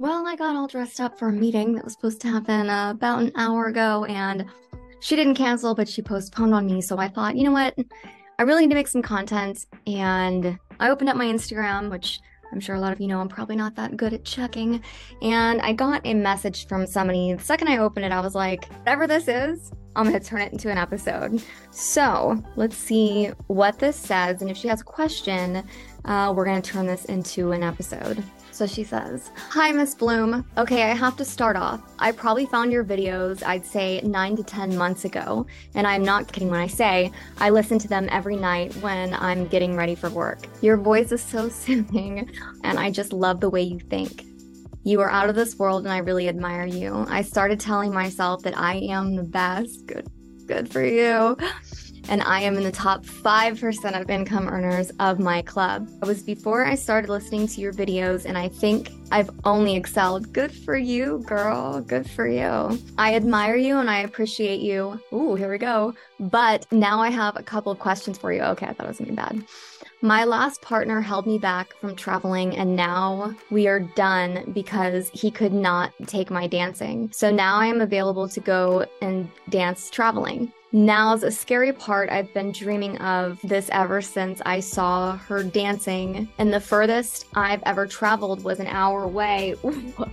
Well, I got all dressed up for a meeting that was supposed to happen uh, about an hour ago, and she didn't cancel, but she postponed on me. So I thought, you know what? I really need to make some content. And I opened up my Instagram, which I'm sure a lot of you know I'm probably not that good at checking. And I got a message from somebody. The second I opened it, I was like, whatever this is, I'm going to turn it into an episode. So let's see what this says. And if she has a question, uh, we're going to turn this into an episode. So she says, Hi, Miss Bloom. Okay, I have to start off. I probably found your videos, I'd say nine to 10 months ago. And I'm not kidding when I say I listen to them every night when I'm getting ready for work. Your voice is so soothing, and I just love the way you think. You are out of this world, and I really admire you. I started telling myself that I am the best. Good, good for you and I am in the top 5% of income earners of my club. It was before I started listening to your videos, and I think I've only excelled. Good for you, girl. Good for you. I admire you and I appreciate you. Ooh, here we go. But now I have a couple of questions for you. Okay, I thought it was gonna be bad. My last partner held me back from traveling, and now we are done because he could not take my dancing. So now I am available to go and dance traveling. Now's a scary part. I've been dreaming of this ever since I saw her dancing. And the furthest I've ever traveled was an hour away. oh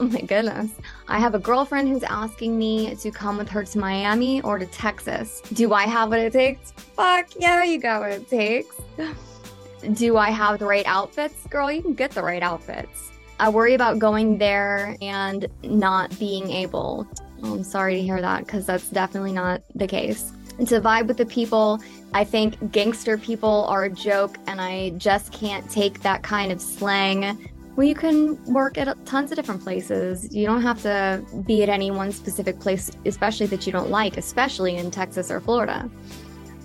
my goodness. I have a girlfriend who's asking me to come with her to Miami or to Texas. Do I have what it takes? Fuck yeah, you got what it takes. Do I have the right outfits? Girl, you can get the right outfits. I worry about going there and not being able Oh, I'm sorry to hear that because that's definitely not the case. And to vibe with the people, I think gangster people are a joke, and I just can't take that kind of slang. Well, you can work at tons of different places. You don't have to be at any one specific place, especially that you don't like, especially in Texas or Florida.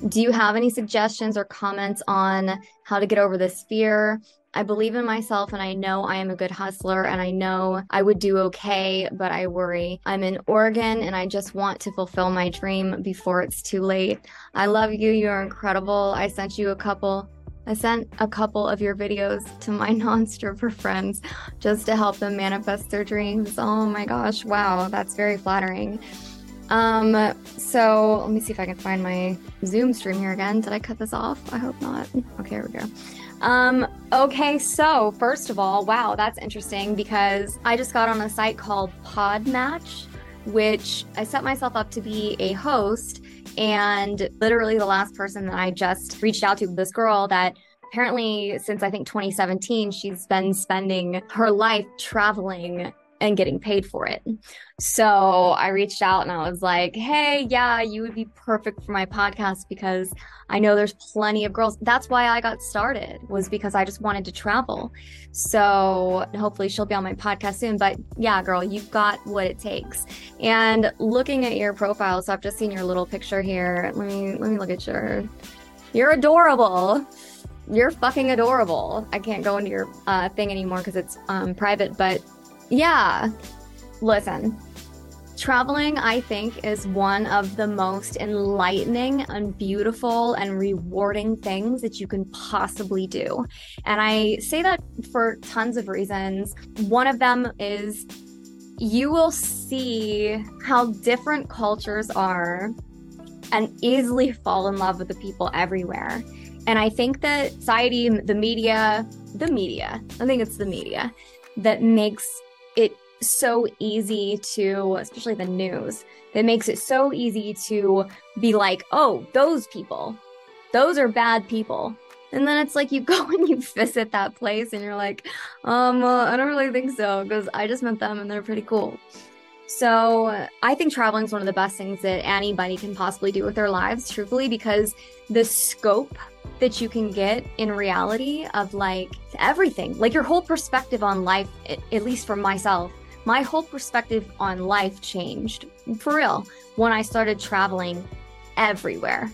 Do you have any suggestions or comments on how to get over this fear? I believe in myself and I know I am a good hustler and I know I would do okay, but I worry. I'm in Oregon and I just want to fulfill my dream before it's too late. I love you. You're incredible. I sent you a couple I sent a couple of your videos to my non stripper friends just to help them manifest their dreams. Oh my gosh, wow, that's very flattering. Um, so let me see if I can find my Zoom stream here again. Did I cut this off? I hope not. Okay, here we go. Um, okay, so first of all, wow, that's interesting because I just got on a site called Podmatch, which I set myself up to be a host. And literally, the last person that I just reached out to, this girl that apparently since I think 2017, she's been spending her life traveling and getting paid for it. So I reached out and I was like, hey, yeah, you would be perfect for my podcast because I know there's plenty of girls. That's why I got started, was because I just wanted to travel. So hopefully she'll be on my podcast soon. But yeah, girl, you've got what it takes. And looking at your profile, so I've just seen your little picture here. Let me let me look at your you're adorable you're fucking adorable. I can't go into your uh, thing anymore because it's um, private, but yeah. Listen, traveling, I think, is one of the most enlightening and beautiful and rewarding things that you can possibly do. And I say that for tons of reasons. One of them is you will see how different cultures are and easily fall in love with the people everywhere. And I think that society, the media, the media, I think it's the media that makes it so easy to, especially the news, that makes it so easy to be like, oh, those people, those are bad people. And then it's like you go and you visit that place and you're like, um, well, I don't really think so because I just met them and they're pretty cool. So I think traveling is one of the best things that anybody can possibly do with their lives, truthfully, because the scope that you can get in reality of like everything, like your whole perspective on life, at least for myself, my whole perspective on life changed. For real. When I started traveling everywhere.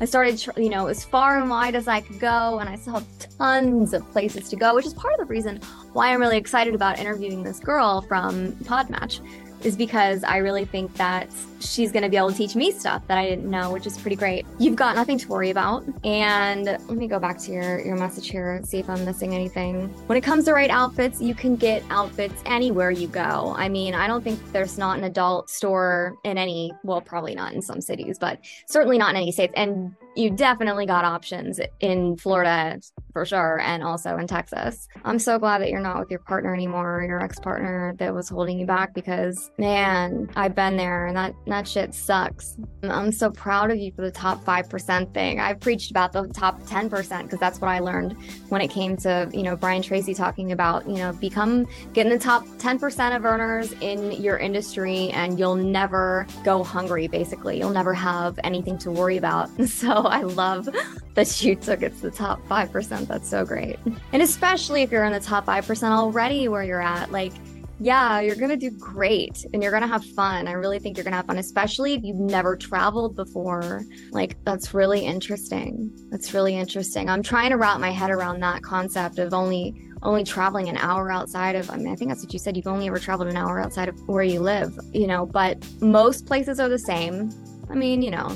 I started, you know, as far and wide as I could go, and I saw tons of places to go, which is part of the reason why I'm really excited about interviewing this girl from Podmatch is because I really think that she's going to be able to teach me stuff that I didn't know, which is pretty great. You've got nothing to worry about. And let me go back to your, your message here see if I'm missing anything. When it comes to right outfits, you can get outfits anywhere you go. I mean, I don't think there's not an adult store in any, well, probably not in some cities, but certainly not in any states. And you definitely got options in Florida for sure, and also in Texas. I'm so glad that you're not with your partner anymore, or your ex partner that was holding you back because, man, I've been there and that, that shit sucks. I'm so proud of you for the top 5% thing. I've preached about the top 10% because that's what I learned when it came to, you know, Brian Tracy talking about, you know, become, get in the top 10% of earners in your industry and you'll never go hungry, basically. You'll never have anything to worry about. So I love that you took it to the top 5%. That's so great. And especially if you're in the top 5% already where you're at, like, yeah, you're going to do great and you're going to have fun. I really think you're going to have fun, especially if you've never traveled before. Like, that's really interesting. That's really interesting. I'm trying to wrap my head around that concept of only only traveling an hour outside of I mean I think that's what you said you've only ever traveled an hour outside of where you live you know but most places are the same I mean, you know,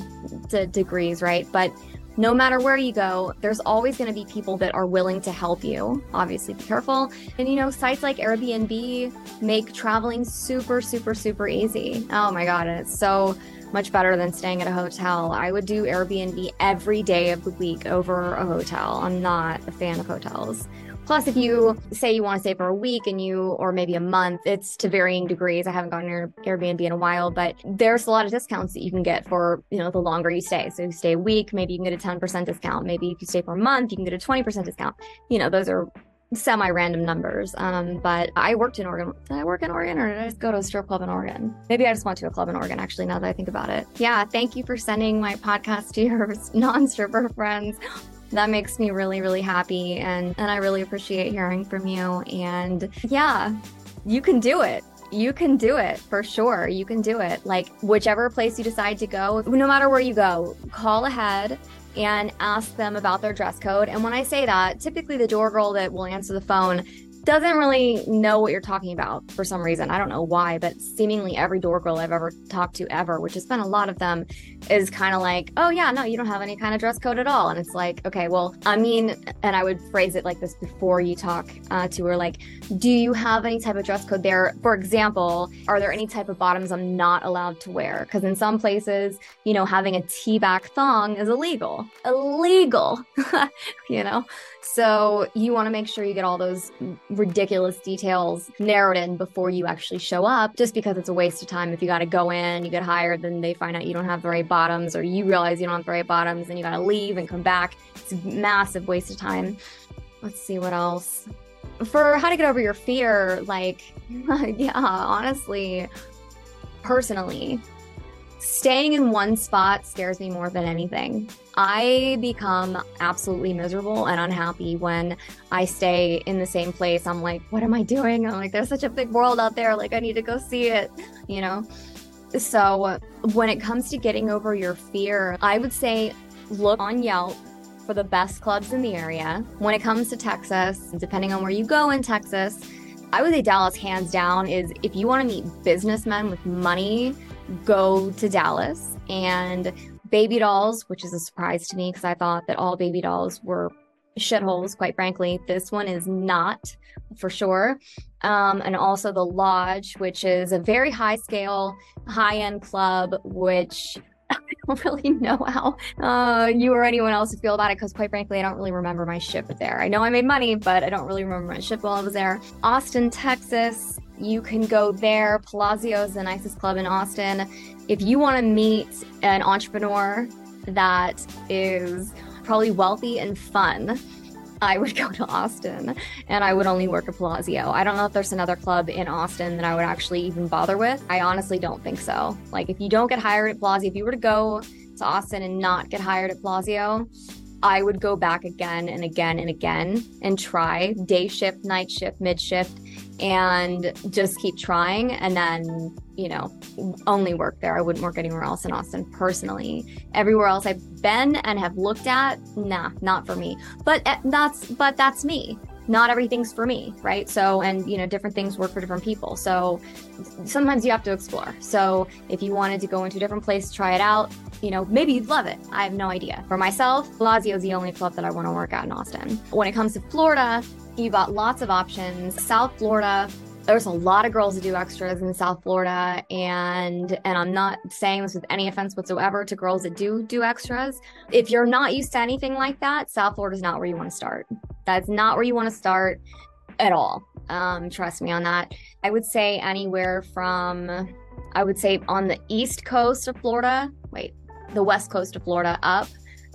degrees, right? But no matter where you go, there's always going to be people that are willing to help you. Obviously, be careful. And you know, sites like Airbnb make traveling super, super, super easy. Oh my God, it's so much better than staying at a hotel. I would do Airbnb every day of the week over a hotel. I'm not a fan of hotels. Plus, if you say you want to stay for a week and you, or maybe a month, it's to varying degrees. I haven't gone to Airbnb in a while, but there's a lot of discounts that you can get for, you know, the longer you stay. So you stay a week, maybe you can get a 10% discount. Maybe if you stay for a month, you can get a 20% discount. You know, those are semi-random numbers. Um, but I worked in Oregon. Did I work in Oregon or did I just go to a strip club in Oregon? Maybe I just went to a club in Oregon, actually, now that I think about it. Yeah, thank you for sending my podcast to your non-stripper friends that makes me really, really happy. And, and I really appreciate hearing from you. And yeah, you can do it. You can do it for sure. You can do it. Like, whichever place you decide to go, no matter where you go, call ahead and ask them about their dress code. And when I say that, typically the door girl that will answer the phone doesn't really know what you're talking about for some reason. I don't know why, but seemingly every door girl I've ever talked to ever, which has been a lot of them, is kind of like, oh, yeah, no, you don't have any kind of dress code at all. And it's like, okay, well, I mean, and I would phrase it like this before you talk uh, to her, like, do you have any type of dress code there? For example, are there any type of bottoms I'm not allowed to wear? Because in some places, you know, having a T back thong is illegal. Illegal, you know? So you want to make sure you get all those ridiculous details narrowed in before you actually show up, just because it's a waste of time. If you got to go in, you get hired, then they find out you don't have the right bottoms, or you realize you don't have the right bottoms, and you got to leave and come back. It's a massive waste of time. Let's see what else. For how to get over your fear, like, yeah, honestly, personally, staying in one spot scares me more than anything. I become absolutely miserable and unhappy when I stay in the same place. I'm like, what am I doing? I'm like, there's such a big world out there. Like, I need to go see it, you know? So, when it comes to getting over your fear, I would say look on Yelp for the best clubs in the area. When it comes to Texas, depending on where you go in Texas, I would say Dallas, hands down, is if you want to meet businessmen with money, go to Dallas. And baby dolls, which is a surprise to me because I thought that all baby dolls were shitholes, quite frankly. This one is not for sure. Um, and also the Lodge, which is a very high scale, high end club, which I don't really know how uh, you or anyone else would feel about it because, quite frankly, I don't really remember my ship there. I know I made money, but I don't really remember my ship while I was there. Austin, Texas, you can go there. Palazzo is the nicest club in Austin. If you want to meet an entrepreneur that is probably wealthy and fun, I would go to Austin and I would only work at Palazzo. I don't know if there's another club in Austin that I would actually even bother with. I honestly don't think so. Like, if you don't get hired at Palazzo, if you were to go to Austin and not get hired at Palazzo, I would go back again and again and again and try day shift, night shift, mid shift, and just keep trying. And then, you know, only work there. I wouldn't work anywhere else in Austin personally. Everywhere else I've been and have looked at, nah, not for me. But eh, that's, but that's me. Not everything's for me, right? So, and you know, different things work for different people. So sometimes you have to explore. So if you wanted to go into a different place, try it out, you know, maybe you'd love it. I have no idea. For myself, Bellagio is the only club that I want to work at in Austin. When it comes to Florida, you've got lots of options. South Florida, there's a lot of girls that do extras in South Florida and and I'm not saying this with any offense whatsoever to girls that do do extras. If you're not used to anything like that, South Florida is not where you want to start. That's not where you want to start at all. Um, trust me on that. I would say anywhere from I would say on the east coast of Florida, wait, the west coast of Florida up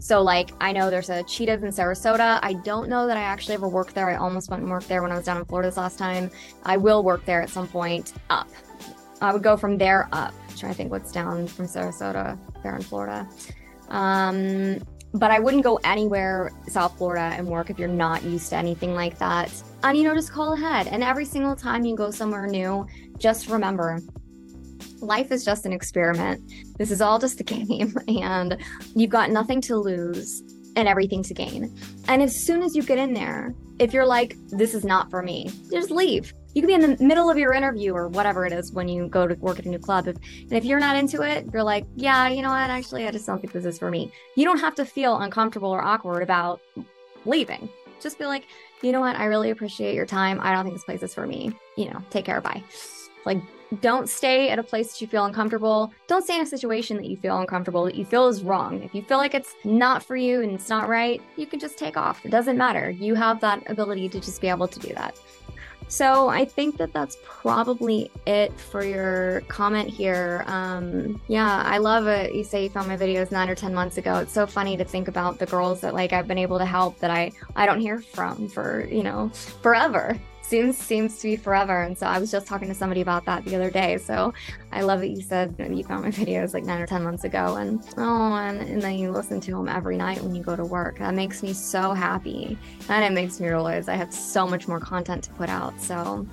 so, like, I know there's a Cheetahs in Sarasota. I don't know that I actually ever worked there. I almost went and worked there when I was down in Florida this last time. I will work there at some point up. I would go from there up. I'm trying to think what's down from Sarasota there in Florida. Um, but I wouldn't go anywhere South Florida and work if you're not used to anything like that. And you know, just call ahead. And every single time you go somewhere new, just remember life is just an experiment. This is all just a game, and you've got nothing to lose and everything to gain. And as soon as you get in there, if you're like, this is not for me, just leave. You could be in the middle of your interview or whatever it is when you go to work at a new club. If, and if you're not into it, you're like, yeah, you know what? Actually, I just don't think this is for me. You don't have to feel uncomfortable or awkward about leaving. Just be like, you know what? I really appreciate your time. I don't think this place is for me. You know, take care. Bye. Like, don't stay at a place that you feel uncomfortable. Don't stay in a situation that you feel uncomfortable, that you feel is wrong. If you feel like it's not for you and it's not right, you can just take off. It doesn't matter. You have that ability to just be able to do that. So I think that that's probably it for your comment here. Um, yeah, I love it. You say you found my videos nine or ten months ago. It's so funny to think about the girls that like I've been able to help that I I don't hear from for you know forever seems seems to be forever. And so I was just talking to somebody about that the other day. So I love that you said you found my videos like nine or ten months ago, and oh, and, and then you listen to them every night when you go to work. That makes me so happy, and it makes me realize I have so much more content to put out. So.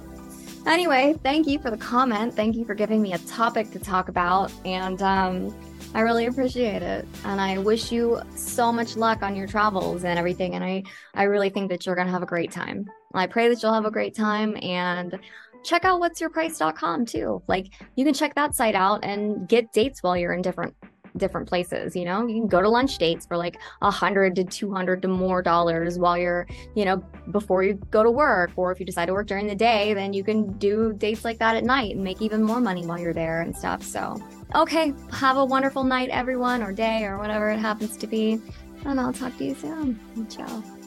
Anyway, thank you for the comment. Thank you for giving me a topic to talk about. And um, I really appreciate it. And I wish you so much luck on your travels and everything. And I, I really think that you're going to have a great time. I pray that you'll have a great time and check out what's your price.com too. Like you can check that site out and get dates while you're in different different places you know? You can go to lunch dates for like a hundred to two hundred to more dollars while you're you know before you go to work or if you decide to work during the day then you can do dates like that at night and make even more money while you're there and stuff so. Okay have a wonderful night everyone or day or whatever it happens to be and i'll talk to you soon. Ciao